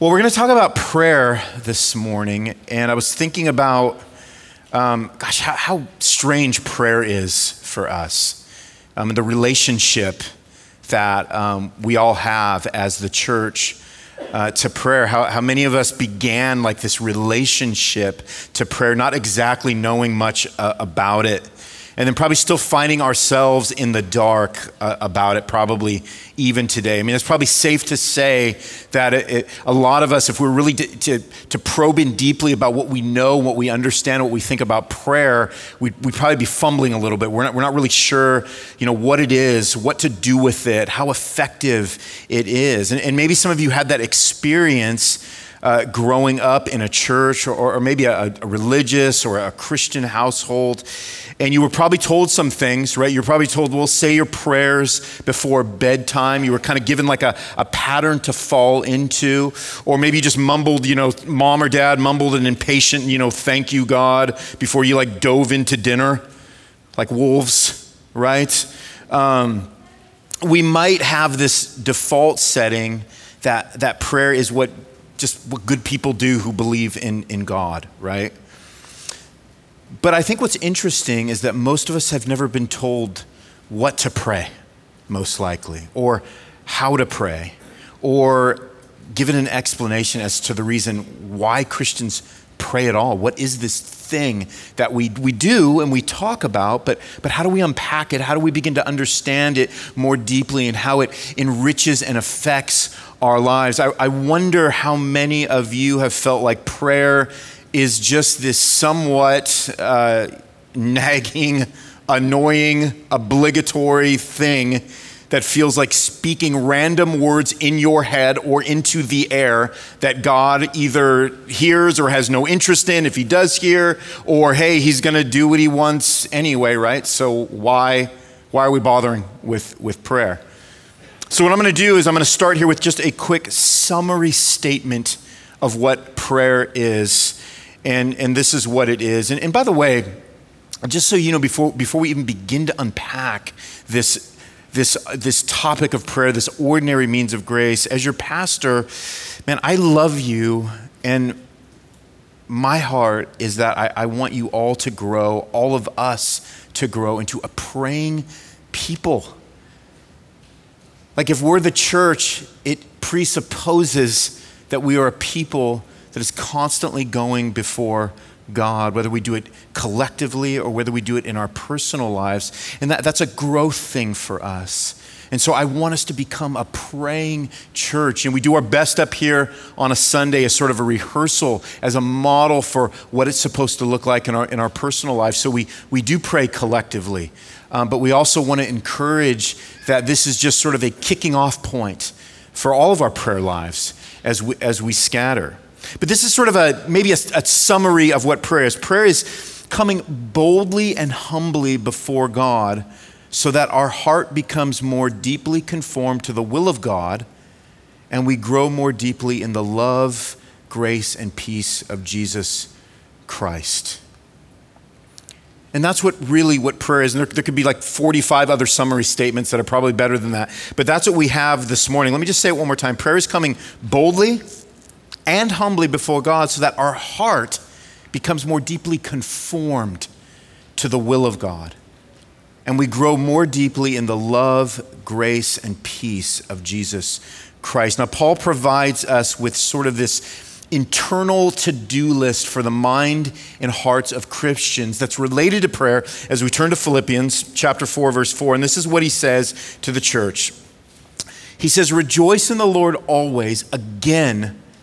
Well, we're going to talk about prayer this morning, and I was thinking about, um, gosh, how, how, strange prayer is for us, um, the relationship that um, we all have as the church uh, to prayer. How, how many of us began like this relationship to prayer, not exactly knowing much uh, about it and then probably still finding ourselves in the dark uh, about it, probably even today. I mean, it's probably safe to say that it, it, a lot of us, if we're really to, to, to, probe in deeply about what we know, what we understand, what we think about prayer, we'd, we'd probably be fumbling a little bit. We're not, we're not really sure, you know, what it is, what to do with it, how effective it is. And, and maybe some of you had that experience uh, growing up in a church or, or maybe a, a, religious or a Christian household, and you were probably told some things, right? You were probably told, well, say your prayers before bedtime. You were kind of given like a, a pattern to fall into, or maybe you just mumbled, you know, mom or dad mumbled an impatient, you know, thank you, God, before you like dove into dinner like wolves, right? Um, we might have this default setting that, that prayer is what just what good people do who believe in, in God, right? But I think what's interesting is that most of us have never been told what to pray, most likely, or how to pray, or given an explanation as to the reason why Christians pray at all. What is this thing that we, we do and we talk about, but, but how do we unpack it? How do we begin to understand it more deeply and how it enriches and affects our lives. I, I wonder how many of you have felt like prayer is just this somewhat uh, nagging, annoying, obligatory thing that feels like speaking random words in your head or into the air that God either hears or has no interest in if he does hear, or hey, he's going to do what he wants anyway, right? So why, why are we bothering with, with prayer? So, what I'm going to do is I'm going to start here with just a quick summary statement of what prayer is. And, and this is what it is. And, and by the way, just so you know, before, before we even begin to unpack this, this, uh, this topic of prayer, this ordinary means of grace, as your pastor, man, I love you. And my heart is that I, I want you all to grow, all of us to grow into a praying people like if we're the church, it presupposes that we are a people that is constantly going before God, whether we do it collectively or whether we do it in our personal lives. And that, that's a growth thing for us. And so I want us to become a praying church. And we do our best up here on a Sunday as sort of a rehearsal, as a model for what it's supposed to look like in our, in our personal lives. So we, we do pray collectively. Um, but we also want to encourage that this is just sort of a kicking off point for all of our prayer lives as we, as we scatter. But this is sort of a maybe a, a summary of what prayer is. Prayer is coming boldly and humbly before God so that our heart becomes more deeply conformed to the will of God and we grow more deeply in the love, grace, and peace of Jesus Christ. And that's what really what prayer is. And there, there, could be like 45 other summary statements that are probably better than that. But that's what we have this morning. Let me just say it one more time. Prayer is coming boldly and humbly before God so that our heart becomes more deeply conformed to the will of God. And we grow more deeply in the love, grace, and peace of Jesus Christ. Now, Paul provides us with sort of this internal to do list for the mind and hearts of Christians that's related to prayer as we turn to Philippians chapter 4, verse 4. And this is what he says to the church He says, Rejoice in the Lord always. Again,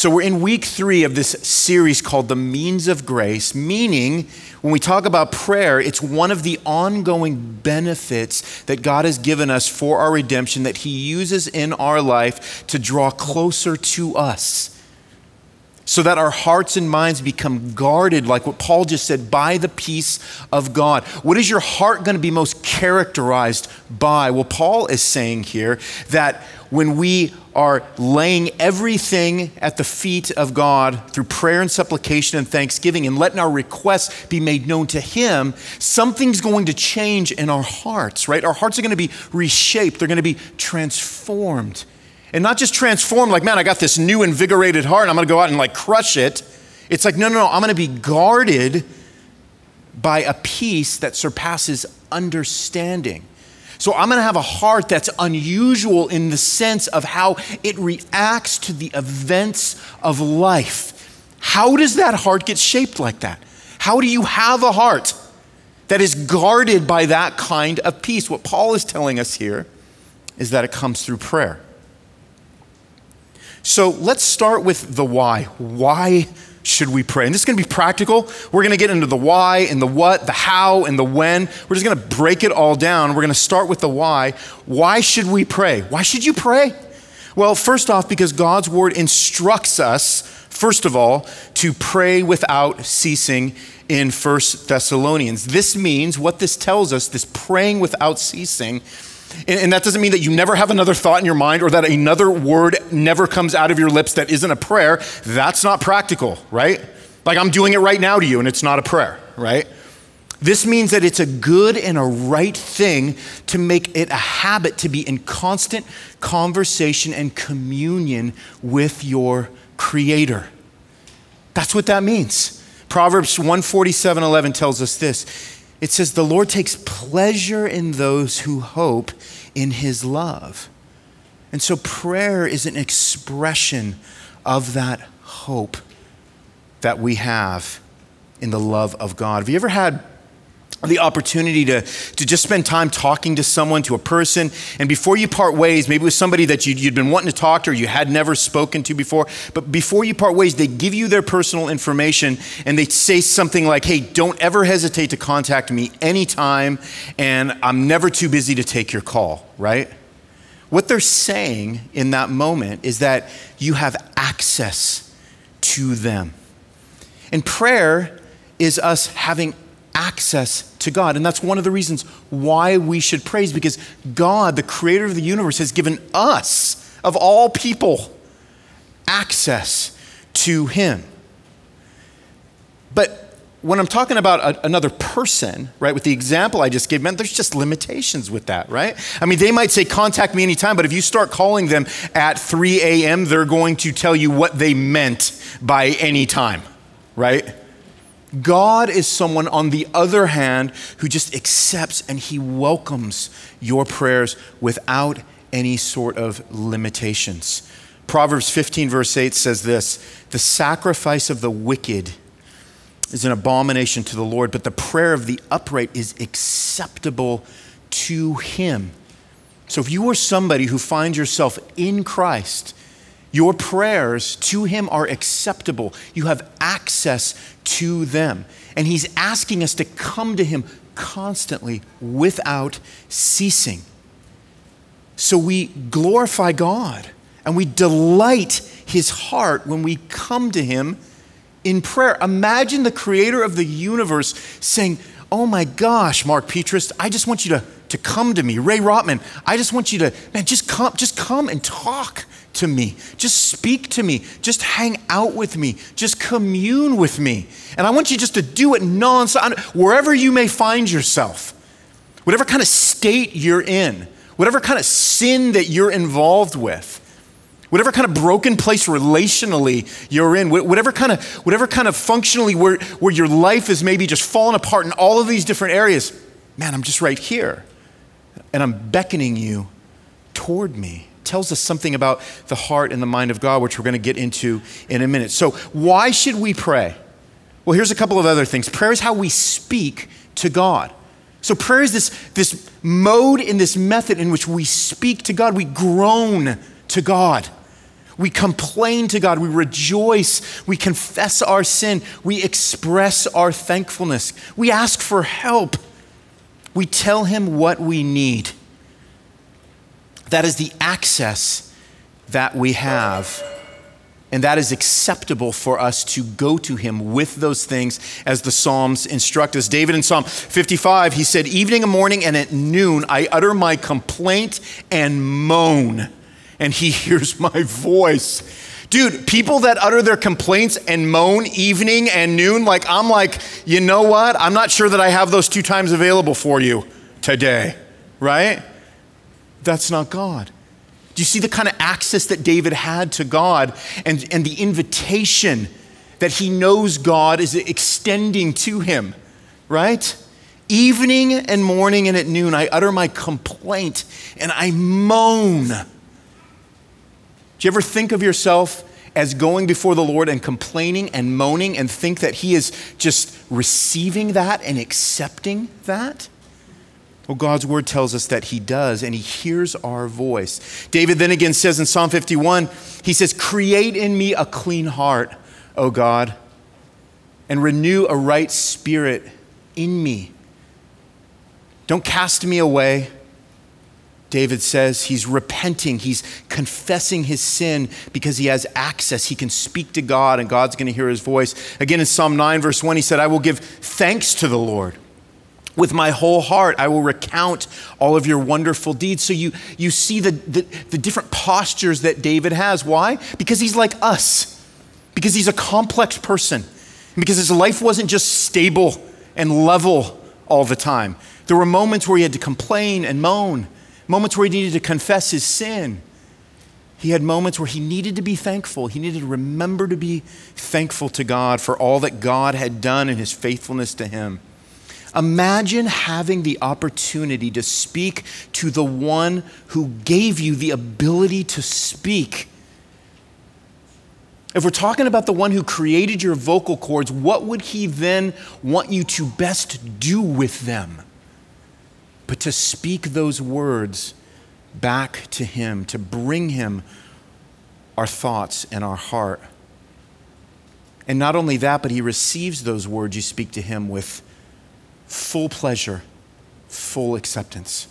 So, we're in week three of this series called The Means of Grace, meaning when we talk about prayer, it's one of the ongoing benefits that God has given us for our redemption that He uses in our life to draw closer to us so that our hearts and minds become guarded, like what Paul just said, by the peace of God. What is your heart going to be most characterized by? Well, Paul is saying here that when we are laying everything at the feet of God through prayer and supplication and thanksgiving and letting our requests be made known to Him, something's going to change in our hearts, right? Our hearts are going to be reshaped, they're going to be transformed. And not just transformed, like, man, I got this new invigorated heart, I'm gonna go out and like crush it. It's like, no, no, no, I'm gonna be guarded by a peace that surpasses understanding. So I'm gonna have a heart that's unusual in the sense of how it reacts to the events of life. How does that heart get shaped like that? How do you have a heart that is guarded by that kind of peace? What Paul is telling us here is that it comes through prayer. So let's start with the why. Why should we pray? And this is going to be practical. We're going to get into the why and the what, the how and the when. We're just going to break it all down. We're going to start with the why. Why should we pray? Why should you pray? Well, first off, because God's word instructs us, first of all, to pray without ceasing in First Thessalonians. This means what this tells us, this praying without ceasing and, and that doesn't mean that you never have another thought in your mind or that another word never comes out of your lips that isn't a prayer. That's not practical, right? Like I'm doing it right now to you and it's not a prayer, right? This means that it's a good and a right thing to make it a habit to be in constant conversation and communion with your Creator. That's what that means. Proverbs 147:11 tells us this. It says, The Lord takes pleasure in those who hope in his love. And so prayer is an expression of that hope that we have in the love of God. Have you ever had the opportunity to, to just spend time talking to someone, to a person, and before you part ways, maybe with somebody that you'd, you'd been wanting to talk to or you had never spoken to before, but before you part ways, they give you their personal information and they say something like, hey, don't ever hesitate to contact me anytime, and I'm never too busy to take your call, right? What they're saying in that moment is that you have access to them. And prayer is us having access to God. And that's one of the reasons why we should praise, because God, the creator of the universe, has given us, of all people, access to Him. But when I'm talking about a, another person, right, with the example I just gave, man, there's just limitations with that, right? I mean, they might say, contact me anytime, but if you start calling them at 3 a.m., they're going to tell you what they meant by any time, right? God is someone, on the other hand, who just accepts and he welcomes your prayers without any sort of limitations. Proverbs 15, verse 8 says this The sacrifice of the wicked is an abomination to the Lord, but the prayer of the upright is acceptable to him. So if you are somebody who finds yourself in Christ, your prayers to Him are acceptable. You have access to them. And He's asking us to come to Him constantly without ceasing. So we glorify God and we delight His heart when we come to Him in prayer. Imagine the creator of the universe saying, Oh my gosh, Mark Petrus, I just want you to, to come to me. Ray Rotman, I just want you to, man, just come, just come and talk to me. Just speak to me. Just hang out with me. Just commune with me. And I want you just to do it nonstop, wherever you may find yourself, whatever kind of state you're in, whatever kind of sin that you're involved with. Whatever kind of broken place relationally you're in, whatever kind of, whatever kind of functionally where, where your life is maybe just falling apart in all of these different areas, man, I'm just right here. And I'm beckoning you toward me tells us something about the heart and the mind of God, which we're going to get into in a minute. So, why should we pray? Well, here's a couple of other things. Prayer is how we speak to God. So, prayer is this, this mode in this method in which we speak to God, we groan to God. We complain to God. We rejoice. We confess our sin. We express our thankfulness. We ask for help. We tell Him what we need. That is the access that we have And that is acceptable for us to go to him with those things as the Psalms instruct us. David in Psalm 55, he said, Evening and morning and at noon, I utter my complaint and moan, and he hears my voice. Dude, people that utter their complaints and moan evening and noon, like, I'm like, you know what? I'm not sure that I have those two times available for you today, right? That's not God. Do you see the kind of access that David had to God and, and the invitation that he knows God is extending to him, right? Evening and morning and at noon, I utter my complaint and I moan. Do you ever think of yourself as going before the Lord and complaining and moaning and think that He is just receiving that and accepting that? Well, God's word tells us that he does, and he hears our voice. David then again says in Psalm 51, he says, Create in me a clean heart, O God, and renew a right spirit in me. Don't cast me away. David says he's repenting, he's confessing his sin because he has access. He can speak to God, and God's going to hear his voice. Again, in Psalm 9, verse 1, he said, I will give thanks to the Lord. With my whole heart, I will recount all of your wonderful deeds. So you, you see the, the, the different postures that David has. Why? Because he's like us, because he's a complex person, because his life wasn't just stable and level all the time. There were moments where he had to complain and moan, moments where he needed to confess his sin. He had moments where he needed to be thankful. He needed to remember to be thankful to God for all that God had done and his faithfulness to him. Imagine having the opportunity to speak to the one who gave you the ability to speak. If we're talking about the one who created your vocal cords, what would he then want you to best do with them? But to speak those words back to him, to bring him our thoughts and our heart. And not only that, but he receives those words you speak to him with full pleasure, full acceptance.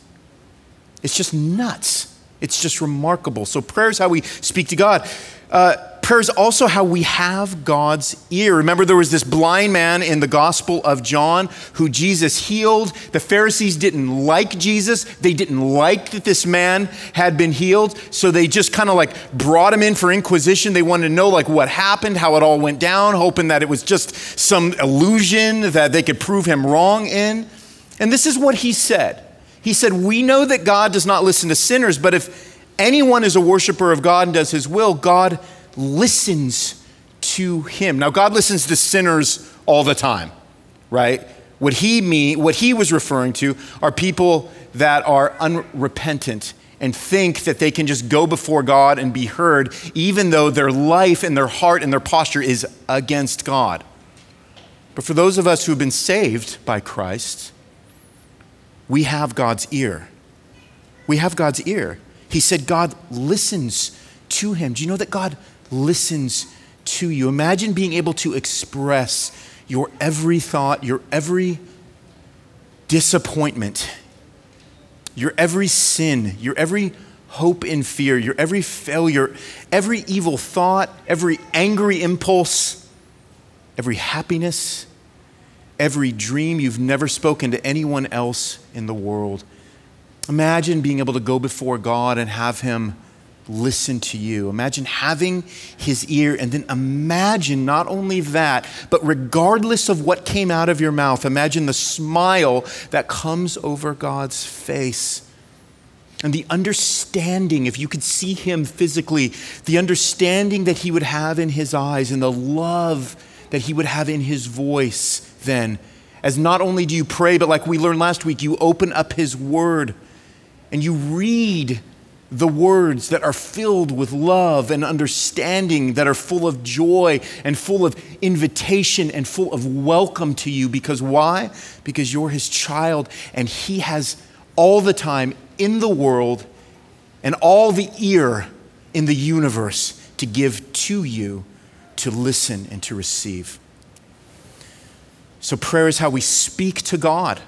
It's just nuts. It's just remarkable. So, prayer is how we speak to God. Uh, prayer is also how we have God's ear. Remember, there was this blind man in the Gospel of John who Jesus healed. The Pharisees didn't like Jesus. They didn't like that this man had been healed. So they just kind of like brought him in for inquisition. They wanted to know like what happened, how it all went down, hoping that it was just some illusion that they could prove him wrong in. And this is what he said. He said, We know that God does not listen to sinners, but if anyone is a worshiper of God and does his will, God listens to him. Now, God listens to sinners all the time, right? What he mean, what he was referring to are people that are unrepentant and think that they can just go before God and be heard, even though their life and their heart and their posture is against God. But for those of us who have been saved by Christ, we have God's ear. We have God's ear. He said God listens to him. Do you know that God listens to you? Imagine being able to express your every thought, your every disappointment, your every sin, your every hope and fear, your every failure, every evil thought, every angry impulse, every happiness, every dream you've never spoken to anyone else in the world. Imagine being able to go before God and have Him listen to you. Imagine having His ear, and then imagine not only that, but regardless of what came out of your mouth, imagine the smile that comes over God's face. And the understanding, if you could see him physically, the understanding that he would have in his eyes and the love that he would have in his voice, then, as not only do you pray, but like we learned last week, you open up his word and you read the words that are filled with love and understanding, that are full of joy and full of invitation and full of welcome to you. Because why? Because you're his child and he has all the time in the world and all the ear in the universe to give to you to listen and to receive. So, prayer is how we speak to God.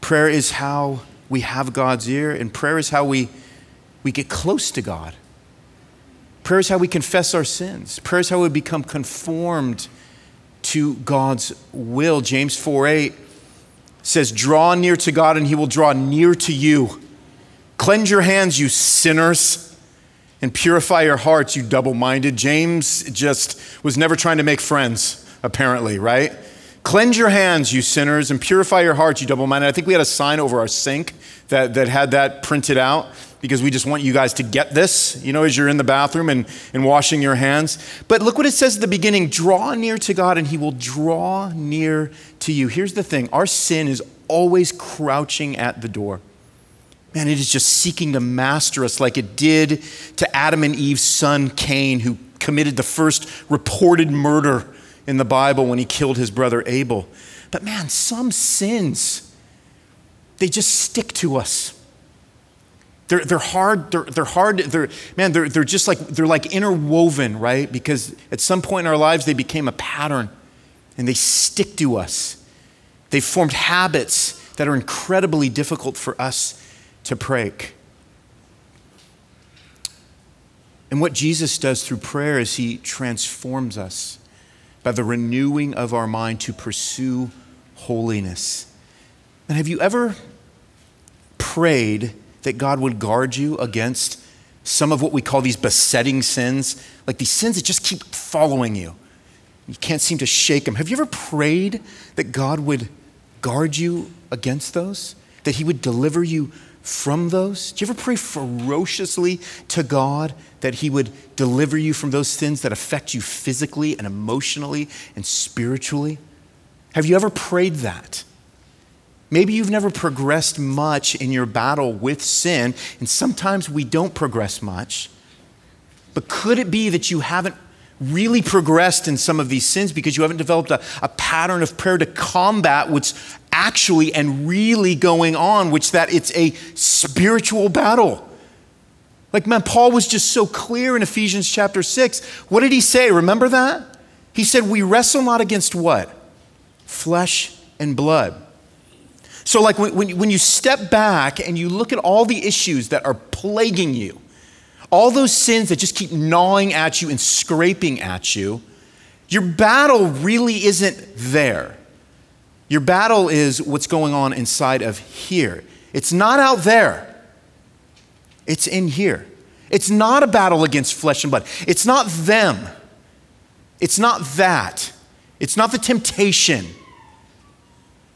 Prayer is how we have God's ear, and prayer is how we, we get close to God. Prayer is how we confess our sins. Prayer is how we become conformed to God's will. James 4 8 says, Draw near to God, and he will draw near to you. Cleanse your hands, you sinners, and purify your hearts, you double minded. James just was never trying to make friends, apparently, right? Cleanse your hands, you sinners, and purify your hearts, you double minded. I think we had a sign over our sink that, that had that printed out because we just want you guys to get this, you know, as you're in the bathroom and, and washing your hands. But look what it says at the beginning draw near to God, and He will draw near to you. Here's the thing our sin is always crouching at the door. Man, it is just seeking to master us like it did to Adam and Eve's son Cain, who committed the first reported murder in the Bible when he killed his brother Abel. But man, some sins, they just stick to us. They're, they're hard, they're, they're hard, they're, man, they're, they're just like, they're like interwoven, right? Because at some point in our lives, they became a pattern and they stick to us. They've formed habits that are incredibly difficult for us to break. And what Jesus does through prayer is he transforms us by the renewing of our mind to pursue holiness. And have you ever prayed that God would guard you against some of what we call these besetting sins, like these sins that just keep following you? You can't seem to shake them. Have you ever prayed that God would guard you against those? That He would deliver you from those? Do you ever pray ferociously to God that He would deliver you from those sins that affect you physically and emotionally and spiritually? Have you ever prayed that? Maybe you've never progressed much in your battle with sin, and sometimes we don't progress much. But could it be that you haven't really progressed in some of these sins because you haven't developed a, a pattern of prayer to combat what's actually and really going on, which that it's a spiritual battle. Like, man, Paul was just so clear in Ephesians chapter 6. What did he say? Remember that? He said, We wrestle not against what? Flesh and blood. So, like, when, when you step back and you look at all the issues that are plaguing you, all those sins that just keep gnawing at you and scraping at you, your battle really isn't there. Your battle is what's going on inside of here. It's not out there, it's in here. It's not a battle against flesh and blood. It's not them. It's not that. It's not the temptation.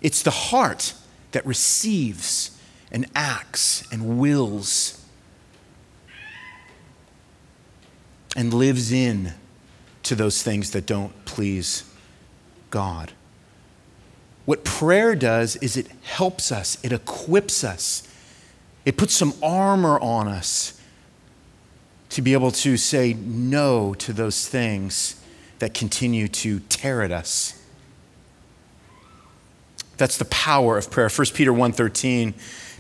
It's the heart that receives and acts and wills and lives in to those things that don't please God. What prayer does is it helps us, it equips us, it puts some armor on us to be able to say no to those things that continue to tear at us. That's the power of prayer. 1 Peter 1:13.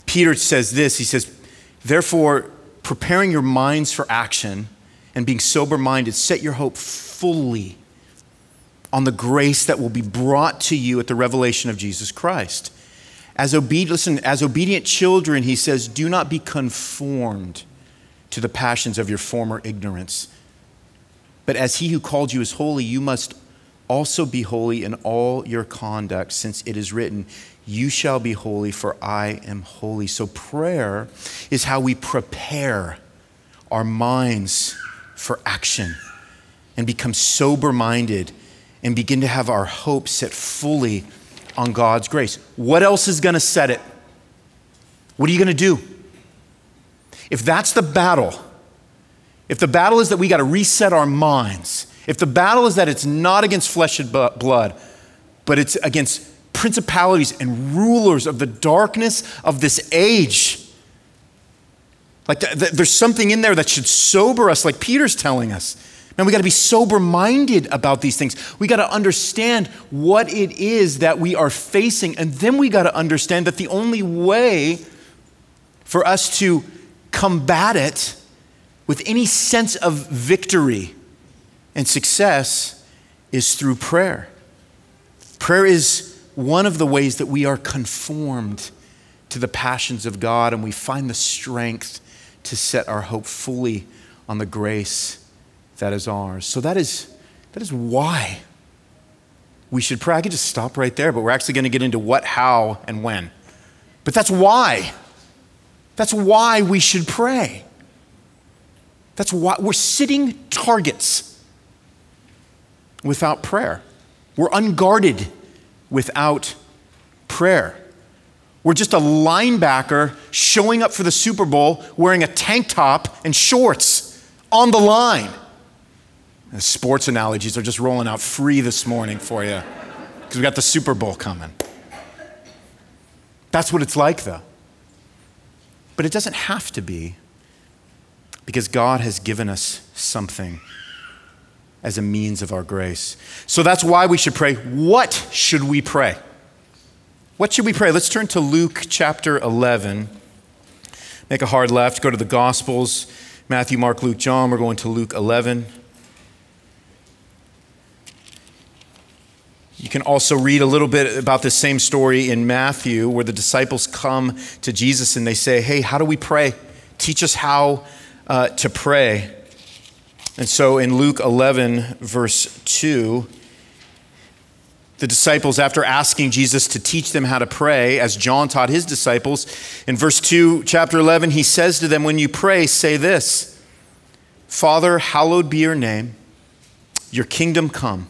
Peter says this, he says, "Therefore, preparing your minds for action and being sober-minded, set your hope fully on the grace that will be brought to you at the revelation of Jesus Christ. As obedient, listen, as obedient children, he says, do not be conformed to the passions of your former ignorance. But as he who called you is holy, you must also be holy in all your conduct, since it is written, You shall be holy, for I am holy. So, prayer is how we prepare our minds for action and become sober minded and begin to have our hope set fully on God's grace. What else is going to set it? What are you going to do? If that's the battle, if the battle is that we got to reset our minds, if the battle is that it's not against flesh and blood, but it's against principalities and rulers of the darkness of this age, like there's something in there that should sober us, like Peter's telling us. Man, we got to be sober minded about these things. We got to understand what it is that we are facing. And then we got to understand that the only way for us to combat it with any sense of victory and success is through prayer. Prayer is one of the ways that we are conformed to the passions of God and we find the strength to set our hope fully on the grace that is ours. So that is, that is why we should pray. I could just stop right there, but we're actually going to get into what, how, and when. But that's why. That's why we should pray. That's why we're sitting targets without prayer. We're unguarded without prayer. We're just a linebacker showing up for the Super Bowl wearing a tank top and shorts on the line. Sports analogies are just rolling out free this morning for you because we got the Super Bowl coming. That's what it's like, though. But it doesn't have to be because God has given us something as a means of our grace. So that's why we should pray. What should we pray? What should we pray? Let's turn to Luke chapter 11. Make a hard left, go to the Gospels Matthew, Mark, Luke, John. We're going to Luke 11. You can also read a little bit about this same story in Matthew, where the disciples come to Jesus and they say, Hey, how do we pray? Teach us how uh, to pray. And so in Luke 11, verse 2, the disciples, after asking Jesus to teach them how to pray, as John taught his disciples, in verse 2, chapter 11, he says to them, When you pray, say this Father, hallowed be your name, your kingdom come.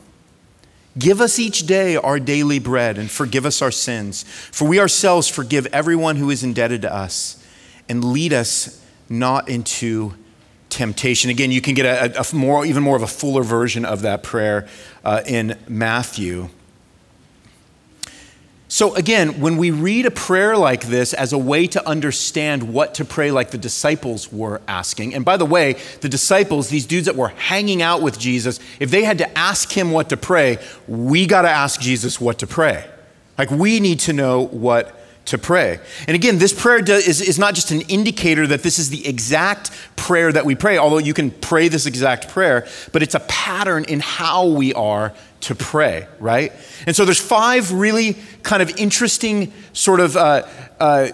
Give us each day our daily bread and forgive us our sins, for we ourselves forgive everyone who is indebted to us, and lead us not into temptation. Again, you can get a, a more, even more of a fuller version of that prayer uh, in Matthew. So, again, when we read a prayer like this as a way to understand what to pray, like the disciples were asking, and by the way, the disciples, these dudes that were hanging out with Jesus, if they had to ask him what to pray, we got to ask Jesus what to pray. Like, we need to know what to pray. And again, this prayer is, is not just an indicator that this is the exact prayer that we pray, although you can pray this exact prayer, but it's a pattern in how we are to pray, right? And so there's five really kind of interesting sort of uh, uh,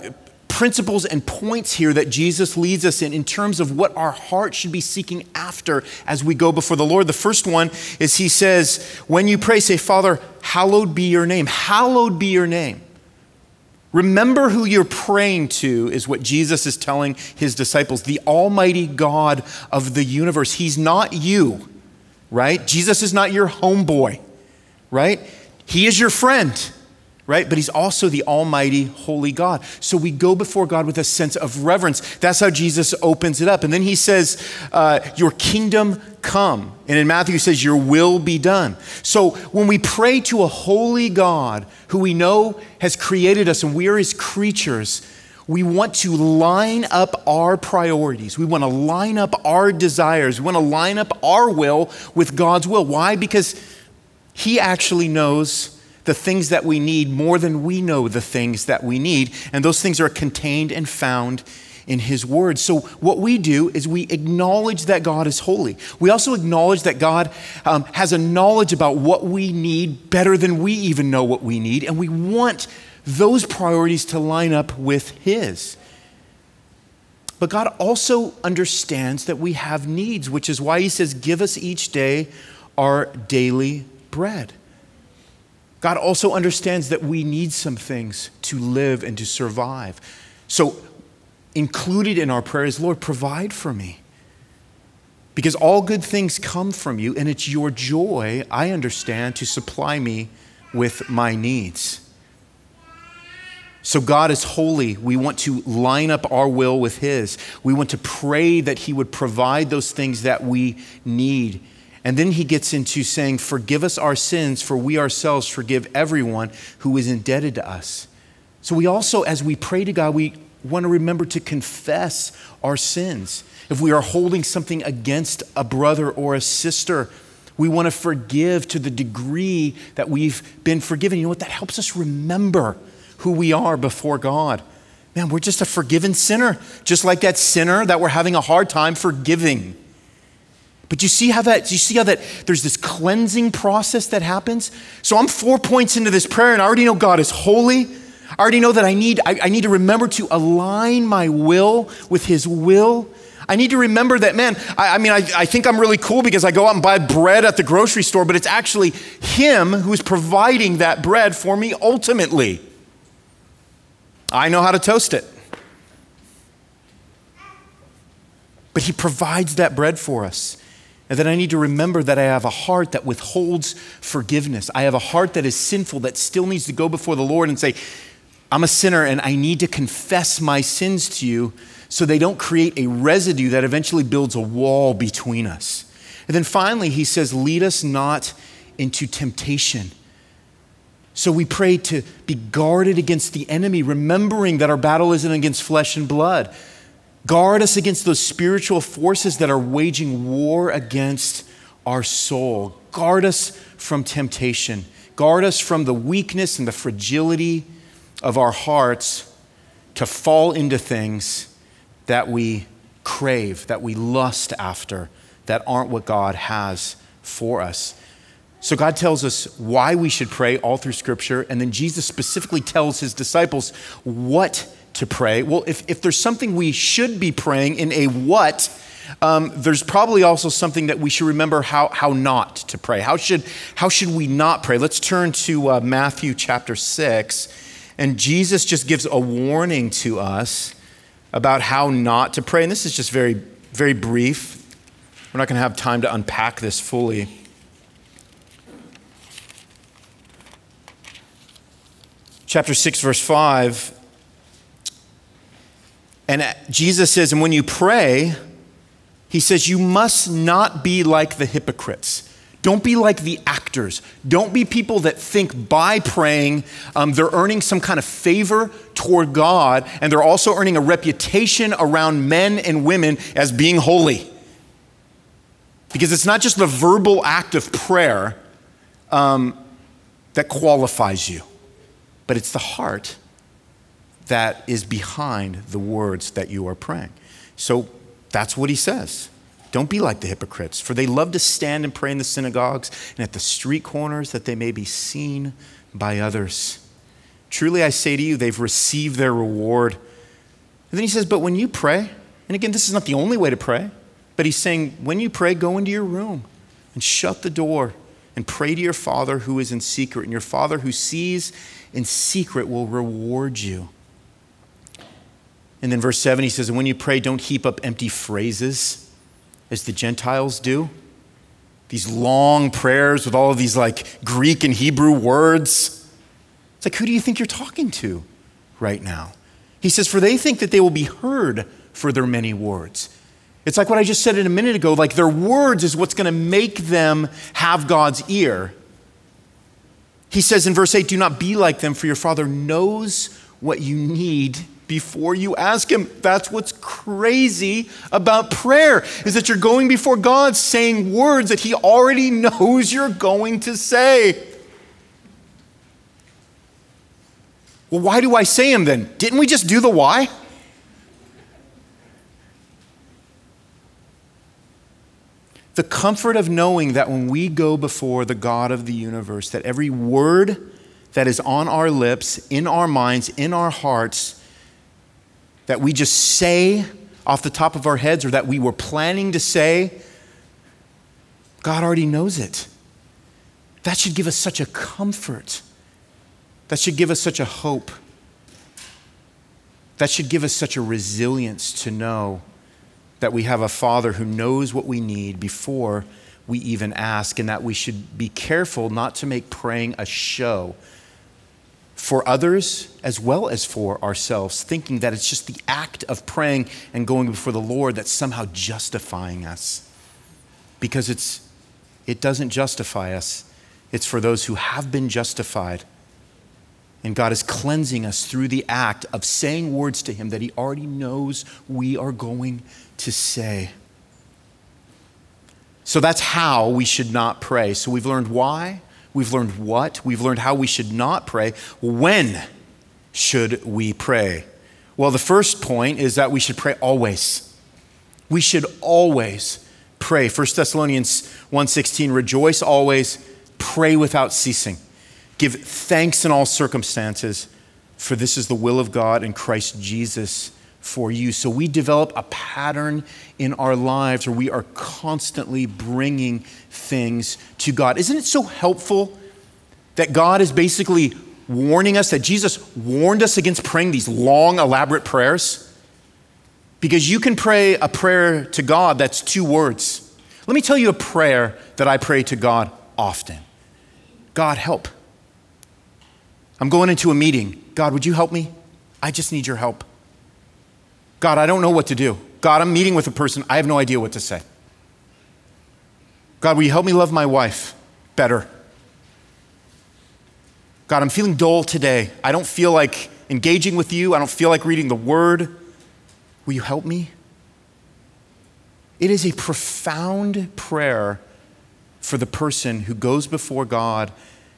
principles and points here that Jesus leads us in in terms of what our heart should be seeking after as we go before the Lord. The first one is he says, when you pray, say, Father, hallowed be your name. Hallowed be your name. Remember who you're praying to, is what Jesus is telling his disciples. The Almighty God of the universe. He's not you, right? Jesus is not your homeboy, right? He is your friend right? But he's also the almighty, holy God. So we go before God with a sense of reverence. That's how Jesus opens it up. And then he says, uh, Your kingdom come. And in Matthew, he says, Your will be done. So when we pray to a holy God who we know has created us and we are his creatures, we want to line up our priorities. We want to line up our desires. We want to line up our will with God's will. Why? Because he actually knows the things that we need more than we know the things that we need. And those things are contained and found in His Word. So, what we do is we acknowledge that God is holy. We also acknowledge that God um, has a knowledge about what we need better than we even know what we need. And we want those priorities to line up with His. But God also understands that we have needs, which is why He says, Give us each day our daily bread. God also understands that we need some things to live and to survive. So, included in our prayer is Lord, provide for me. Because all good things come from you, and it's your joy, I understand, to supply me with my needs. So, God is holy. We want to line up our will with His. We want to pray that He would provide those things that we need and then he gets into saying, Forgive us our sins, for we ourselves forgive everyone who is indebted to us. So we also, as we pray to God, we want to remember to confess our sins. If we are holding something against a brother or a sister, we want to forgive to the degree that we've been forgiven. You know what? That helps us remember who we are before God. Man, we're just a forgiven sinner, just like that sinner that we're having a hard time forgiving. But you see how that you see how that there's this cleansing process that happens? So I'm four points into this prayer and I already know God is holy. I already know that I need, I, I need to remember to align my will with his will. I need to remember that, man, I, I mean, I, I think I'm really cool because I go out and buy bread at the grocery store, but it's actually Him who's providing that bread for me ultimately. I know how to toast it. But He provides that bread for us. And then I need to remember that I have a heart that withholds forgiveness. I have a heart that is sinful, that still needs to go before the Lord and say, I'm a sinner and I need to confess my sins to you so they don't create a residue that eventually builds a wall between us. And then finally, he says, Lead us not into temptation. So we pray to be guarded against the enemy, remembering that our battle isn't against flesh and blood. Guard us against those spiritual forces that are waging war against our soul. Guard us from temptation. Guard us from the weakness and the fragility of our hearts to fall into things that we crave, that we lust after, that aren't what God has for us. So, God tells us why we should pray all through Scripture, and then Jesus specifically tells his disciples what to pray. Well, if, if there's something we should be praying in a what, um, there's probably also something that we should remember how, how not to pray. How should, how should we not pray? Let's turn to uh, Matthew chapter 6, and Jesus just gives a warning to us about how not to pray. And this is just very, very brief. We're not going to have time to unpack this fully. Chapter 6, verse 5. And Jesus says, and when you pray, he says, you must not be like the hypocrites don't be like the actors. Don't be people that think by praying um, they're earning some kind of favor toward God and they're also earning a reputation around men and women as being holy. Because it's not just the verbal act of prayer um, that qualifies you, but it's the heart that is behind the words that you are praying. So that's what he says. Don't be like the hypocrites, for they love to stand and pray in the synagogues and at the street corners that they may be seen by others. Truly I say to you, they've received their reward. And then he says, But when you pray, and again, this is not the only way to pray, but he's saying, when you pray, go into your room and shut the door and pray to your Father who is in secret, and your Father who sees in secret will reward you. And then verse 7, he says, And when you pray, don't heap up empty phrases as the Gentiles do. These long prayers with all of these like Greek and Hebrew words. It's like, who do you think you're talking to right now? He says, For they think that they will be heard for their many words. It's like what I just said in a minute ago like their words is what's going to make them have God's ear. He says in verse 8, Do not be like them, for your Father knows what you need before you ask him. That's what's crazy about prayer is that you're going before God saying words that he already knows you're going to say. Well, why do I say them then? Didn't we just do the why? The comfort of knowing that when we go before the God of the universe, that every word that is on our lips, in our minds, in our hearts, that we just say off the top of our heads or that we were planning to say, God already knows it. That should give us such a comfort. That should give us such a hope. That should give us such a resilience to know that we have a Father who knows what we need before we even ask, and that we should be careful not to make praying a show for others as well as for ourselves, thinking that it's just the act of praying and going before the Lord that's somehow justifying us. Because it's, it doesn't justify us, it's for those who have been justified. And God is cleansing us through the act of saying words to Him that He already knows we are going to say. So that's how we should not pray. So we've learned why, We've learned what? We've learned how we should not pray. When should we pray? Well, the first point is that we should pray always. We should always pray. 1 Thessalonians 1:16 rejoice always, pray without ceasing. Give thanks in all circumstances, for this is the will of God in Christ Jesus for you. So we develop a pattern in our lives where we are constantly bringing things to God. Isn't it so helpful that God is basically warning us, that Jesus warned us against praying these long, elaborate prayers? Because you can pray a prayer to God that's two words. Let me tell you a prayer that I pray to God often God, help. I'm going into a meeting. God, would you help me? I just need your help. God, I don't know what to do. God, I'm meeting with a person. I have no idea what to say. God, will you help me love my wife better? God, I'm feeling dull today. I don't feel like engaging with you. I don't feel like reading the word. Will you help me? It is a profound prayer for the person who goes before God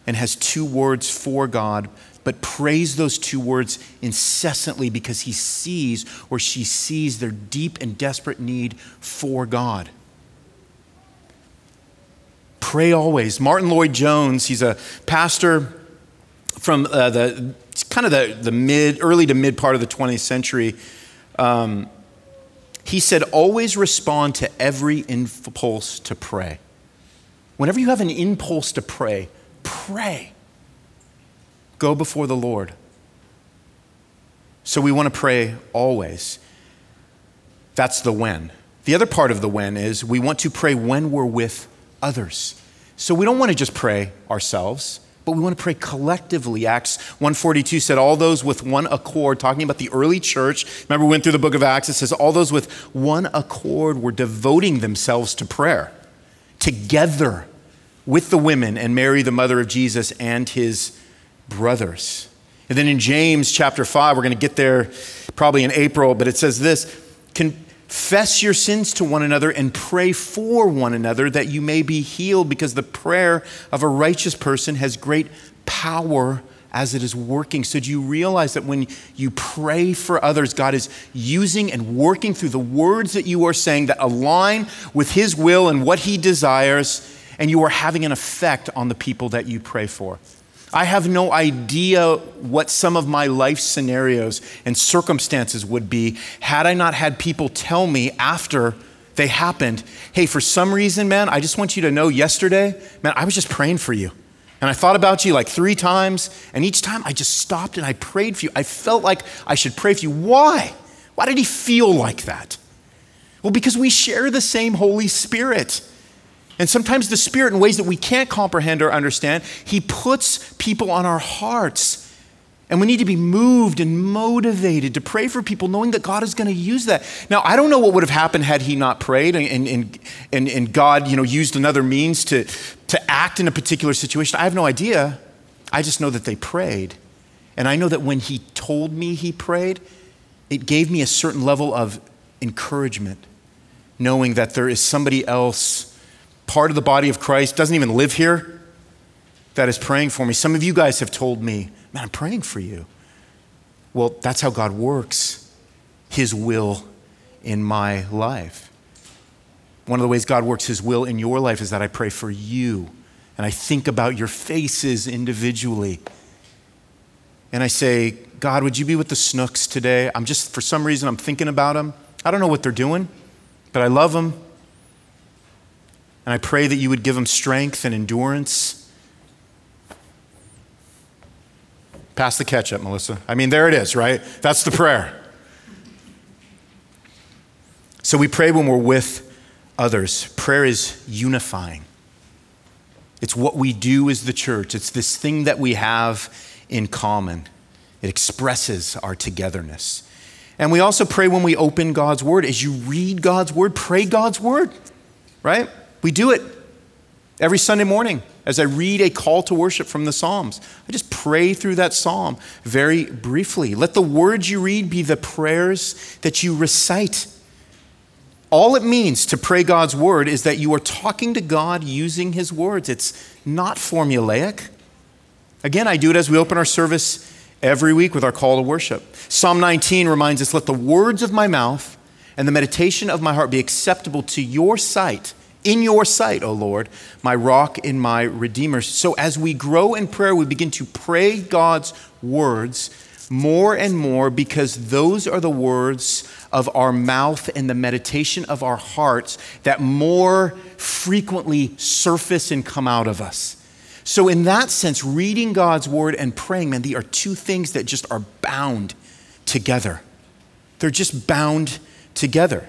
and has two words for God, but prays those two words incessantly because he sees or she sees their deep and desperate need for God. Pray always. Martyn Lloyd-Jones, he's a pastor from uh, the kind of the, the mid, early to mid part of the 20th century. Um, he said, always respond to every impulse to pray. Whenever you have an impulse to pray, pray. Go before the Lord. So we want to pray always. That's the when. The other part of the when is we want to pray when we're with others. So we don't want to just pray ourselves but we want to pray collectively. Acts 142 said all those with one accord, talking about the early church. Remember, we went through the book of Acts. It says all those with one accord were devoting themselves to prayer together with the women and Mary, the mother of Jesus, and his brothers. And then in James chapter 5, we're going to get there probably in April, but it says this Confess your sins to one another and pray for one another that you may be healed, because the prayer of a righteous person has great power as it is working. So, do you realize that when you pray for others, God is using and working through the words that you are saying that align with His will and what He desires, and you are having an effect on the people that you pray for? I have no idea what some of my life scenarios and circumstances would be had I not had people tell me after they happened, hey, for some reason, man, I just want you to know yesterday, man, I was just praying for you. And I thought about you like three times, and each time I just stopped and I prayed for you. I felt like I should pray for you. Why? Why did he feel like that? Well, because we share the same Holy Spirit. And sometimes the Spirit, in ways that we can't comprehend or understand, He puts people on our hearts. And we need to be moved and motivated to pray for people, knowing that God is going to use that. Now, I don't know what would have happened had he not prayed and, and, and, and God you know, used another means to, to act in a particular situation. I have no idea. I just know that they prayed. And I know that when he told me he prayed, it gave me a certain level of encouragement, knowing that there is somebody else part of the body of Christ, doesn't even live here, that is praying for me. Some of you guys have told me, man, I'm praying for you. Well, that's how God works, His will in my life. One of the ways God works His will in your life is that I pray for you and I think about your faces individually. And I say, God, would you be with the Snooks today? I'm just, for some reason, I'm thinking about them. I don't know what they're doing, but I love them. And I pray that you would give them strength and endurance. Pass the ketchup, Melissa. I mean, there it is, right? That's the prayer. So we pray when we're with others. Prayer is unifying. It's what we do as the church, it's this thing that we have in common. It expresses our togetherness. And we also pray when we open God's word. As you read God's word, pray God's word, right? We do it every Sunday morning as I read a call to worship from the Psalms. I just pray through that psalm very briefly. Let the words you read be the prayers that you recite. All it means to pray God's word is that you are talking to God using his words. It's not formulaic. Again, I do it as we open our service every week with our call to worship. Psalm 19 reminds us let the words of my mouth and the meditation of my heart be acceptable to your sight in your sight, O Lord, my rock and my redeemer. So as we grow in prayer, we begin to pray God's words more and more because those are the words of our mouth and the meditation of our hearts that more frequently surface and come out of us. So, in that sense, reading God's word and praying, man, they are two things that just are bound together. They're just bound together.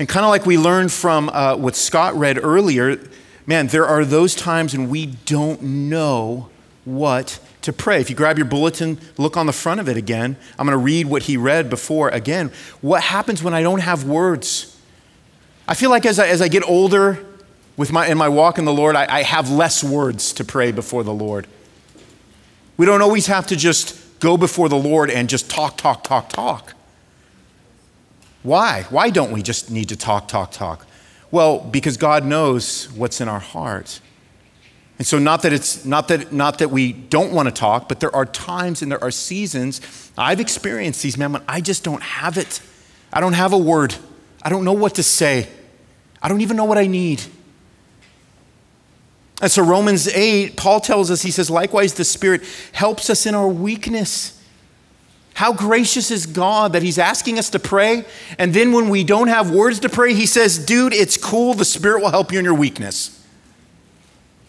And kind of like we learned from uh, what Scott read earlier, man, there are those times when we don't know what to pray. If you grab your bulletin, look on the front of it again. I'm going to read what he read before again. What happens when I don't have words? I feel like as I, as I get older, with my, in my walk in the Lord, I, I have less words to pray before the Lord. We don't always have to just go before the Lord and just talk, talk, talk, talk. Why? Why don't we just need to talk, talk, talk? Well, because God knows what's in our heart. And so not that it's not that not that we don't want to talk, but there are times and there are seasons I've experienced these men when I just don't have it. I don't have a word. I don't know what to say. I don't even know what I need. And so, Romans 8, Paul tells us, he says, likewise, the Spirit helps us in our weakness. How gracious is God that He's asking us to pray. And then when we don't have words to pray, He says, dude, it's cool. The Spirit will help you in your weakness.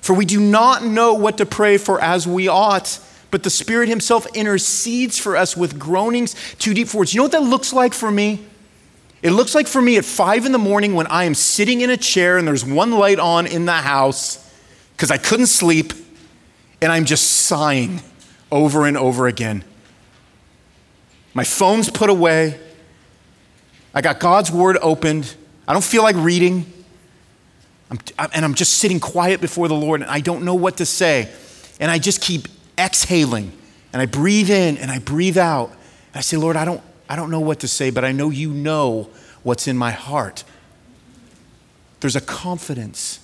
For we do not know what to pray for as we ought, but the Spirit Himself intercedes for us with groanings too deep for words. You know what that looks like for me? It looks like for me at five in the morning when I am sitting in a chair and there's one light on in the house because I couldn't sleep, and I'm just sighing over and over again. My phone's put away. I got God's word opened. I don't feel like reading. I'm, and I'm just sitting quiet before the Lord, and I don't know what to say. And I just keep exhaling, and I breathe in and I breathe out. And I say, Lord, I don't, I don't know what to say, but I know you know what's in my heart. There's a confidence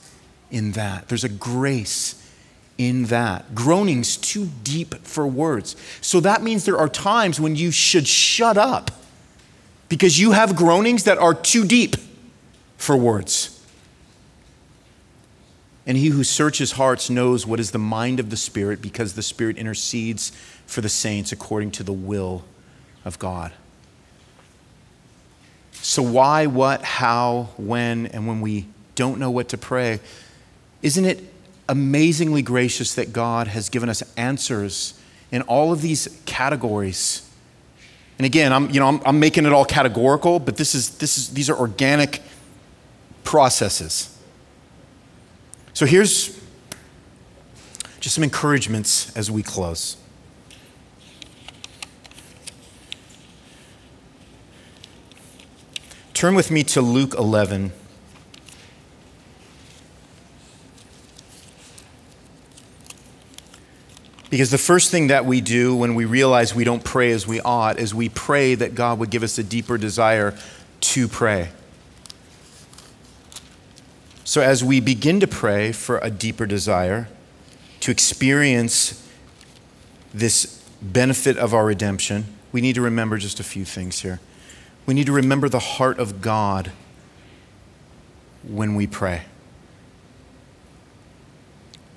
in that. There's a grace in that. Groaning's too deep for words. So that means there are times when you should shut up because you have groanings that are too deep for words. And he who searches hearts knows what is the mind of the Spirit because the Spirit intercedes for the saints according to the will of God. So, why, what, how, when, and when we don't know what to pray, isn't it amazingly gracious that God has given us answers in all of these categories? And again, I'm, you know, I'm, I'm making it all categorical, but this is, this is, these are organic processes. So here's just some encouragements as we close. Turn with me to Luke 11. Because the first thing that we do when we realize we don't pray as we ought is we pray that God would give us a deeper desire to pray. So, as we begin to pray for a deeper desire to experience this benefit of our redemption, we need to remember just a few things here. We need to remember the heart of God when we pray.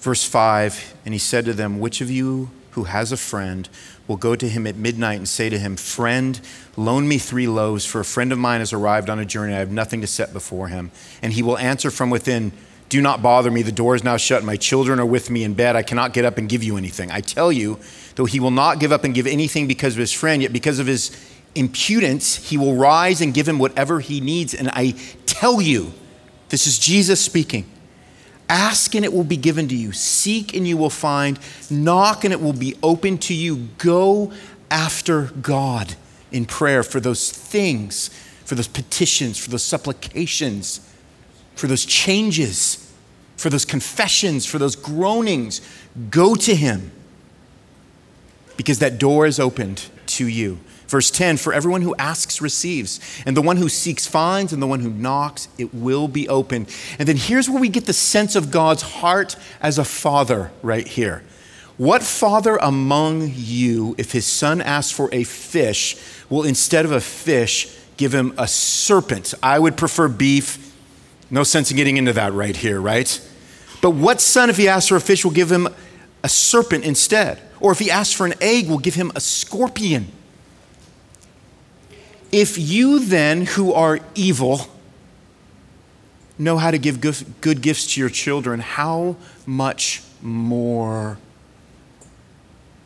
Verse 5 And he said to them, Which of you who has a friend will go to him at midnight and say to him, Friend, loan me three loaves, for a friend of mine has arrived on a journey. I have nothing to set before him. And he will answer from within, Do not bother me. The door is now shut. My children are with me in bed. I cannot get up and give you anything. I tell you, though he will not give up and give anything because of his friend, yet because of his impudence, he will rise and give him whatever he needs. And I tell you, this is Jesus speaking Ask and it will be given to you. Seek and you will find. Knock and it will be open to you. Go after God in prayer for those things, for those petitions, for those supplications, for those changes, for those confessions, for those groanings. Go to Him because that door is opened to you. Verse 10 For everyone who asks receives, and the one who seeks finds, and the one who knocks, it will be opened. And then here's where we get the sense of God's heart as a father right here. What father among you, if his son asks for a fish, will instead of a fish give him a serpent? I would prefer beef. No sense in getting into that right here, right? But what son, if he asks for a fish, will give him a serpent instead? Or if he asks for an egg, we'll give him a scorpion. If you then, who are evil, know how to give good gifts to your children, how much more?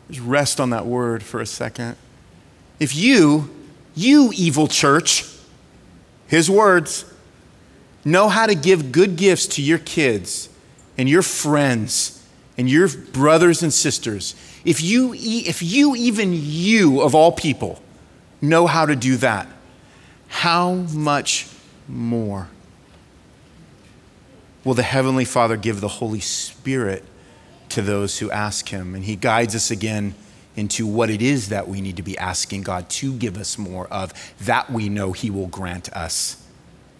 Just rest on that word for a second. If you, you evil church, his words, know how to give good gifts to your kids and your friends and your brothers and sisters, if you, if you, even you of all people, know how to do that, how much more will the Heavenly Father give the Holy Spirit to those who ask Him? And He guides us again into what it is that we need to be asking God to give us more of, that we know He will grant us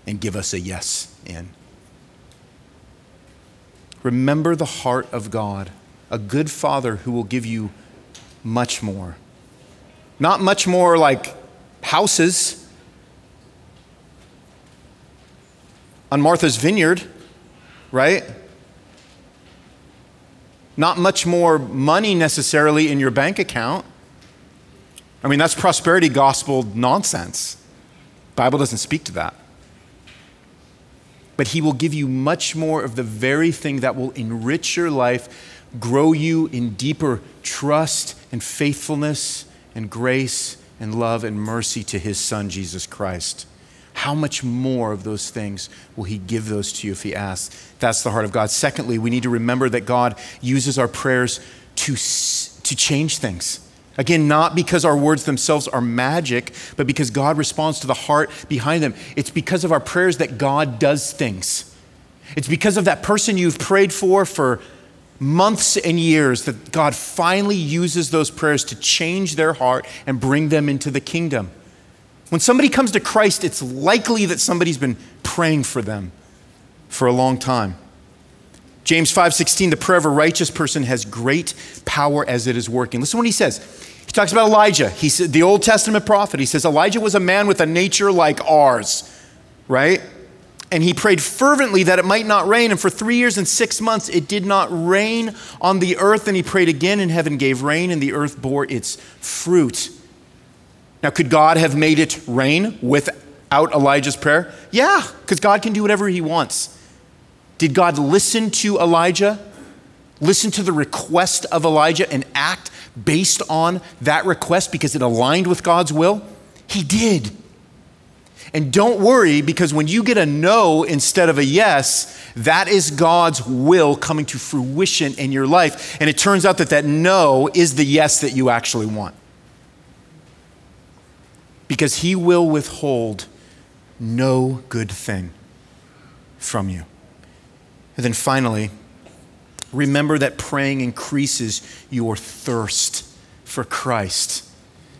and give us a yes in. Remember the heart of God, a good Father who will give you much more. Not much more like houses on Martha's Vineyard, right? Not much more money necessarily in your bank account. I mean, that's prosperity gospel nonsense. Bible doesn't speak to that but He will give you much more of the very thing that will enrich your life, grow you in deeper trust and faithfulness and grace and love and mercy to His Son, Jesus Christ. How much more of those things will He give those to you if He asks? That's the heart of God. Secondly, we need to remember that God uses our prayers to, to change things. Again, not because our words themselves are magic, but because God responds to the heart behind them. It's because of our prayers that God does things. It's because of that person you've prayed for for months and years that God finally uses those prayers to change their heart and bring them into the kingdom. When somebody comes to Christ, it's likely that somebody's been praying for them for a long time. James 5:16 the prayer of a righteous person has great power as it is working. Listen what he says. He talks about Elijah. He said the Old Testament prophet. He says Elijah was a man with a nature like ours, right? And he prayed fervently that it might not rain. And for three years and six months, it did not rain on the earth. And he prayed again, and heaven gave rain, and the earth bore its fruit. Now, could God have made it rain without Elijah's prayer? Yeah, because God can do whatever he wants. Did God listen to Elijah? Listen to the request of Elijah and act based on that request because it aligned with God's will? He did. And don't worry because when you get a no instead of a yes, that is God's will coming to fruition in your life. And it turns out that that no is the yes that you actually want. Because He will withhold no good thing from you. And then finally, remember that praying increases your thirst for Christ.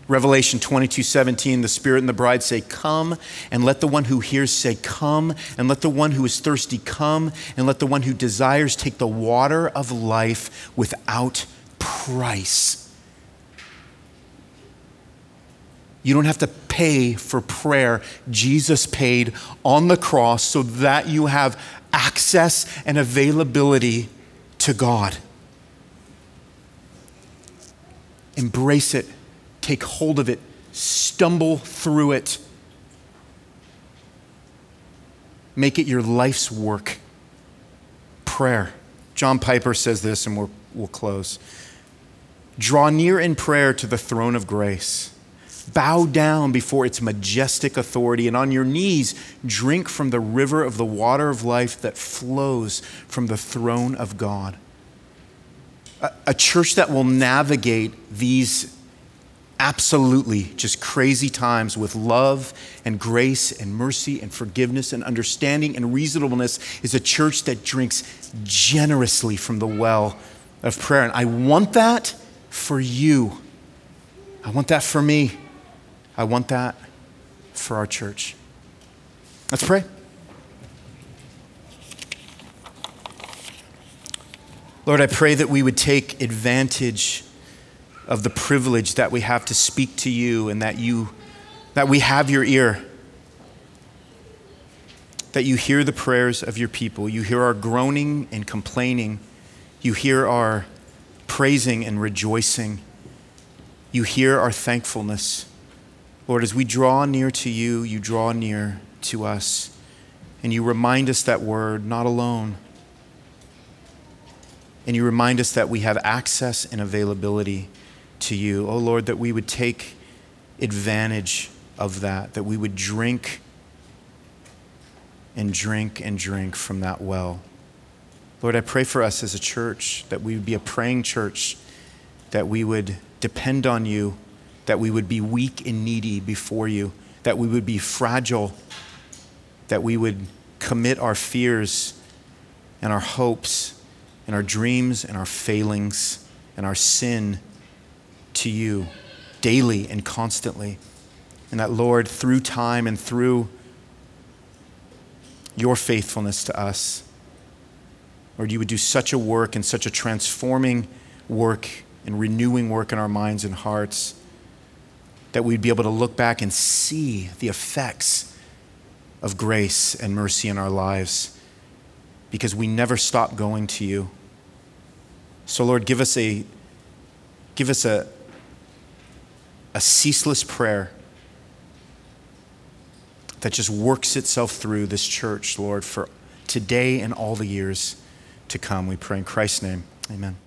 Revelation 22 17, the Spirit and the bride say, Come, and let the one who hears say, Come, and let the one who is thirsty come, and let the one who desires take the water of life without price. You don't have to pay for prayer. Jesus paid on the cross so that you have access and availability to God. Embrace it, take hold of it, stumble through it. Make it your life's work. Prayer. John Piper says this, and we'll, we'll close. Draw near in prayer to the throne of grace Bow down before its majestic authority, and on your knees, drink from the river of the water of life that flows from the throne of God. A, a church that will navigate these absolutely just crazy times with love and grace and mercy and forgiveness and understanding and reasonableness is a church that drinks generously from the well of prayer. And I want that for you. I want that for me. I want that for our church. Let's pray. Lord, I pray that we would take advantage of the privilege that we have to speak to you and that you that we have your ear. That you hear the prayers of your people. You hear our groaning and complaining. You hear our praising and rejoicing. You hear our thankfulness. Lord, as we draw near to you, you draw near to us. And you remind us that we're not alone. And you remind us that we have access and availability to you. Oh Lord, that we would take advantage of that, that we would drink and drink and drink from that well. Lord, I pray for us as a church that we would be a praying church, that we would depend on you, that we would be weak and needy before you, that we would be fragile, that we would commit our fears and our hopes and our dreams and our failings and our sin to you daily and constantly. And that, Lord, through time and through your faithfulness to us, Lord, you would do such a work and such a transforming work and renewing work in our minds and hearts that we'd be able to look back and see the effects of grace and mercy in our lives because we never stop going to you. So Lord, give us a give us a a ceaseless prayer that just works itself through this church, Lord, for today and all the years to come. We pray in Christ's name. Amen.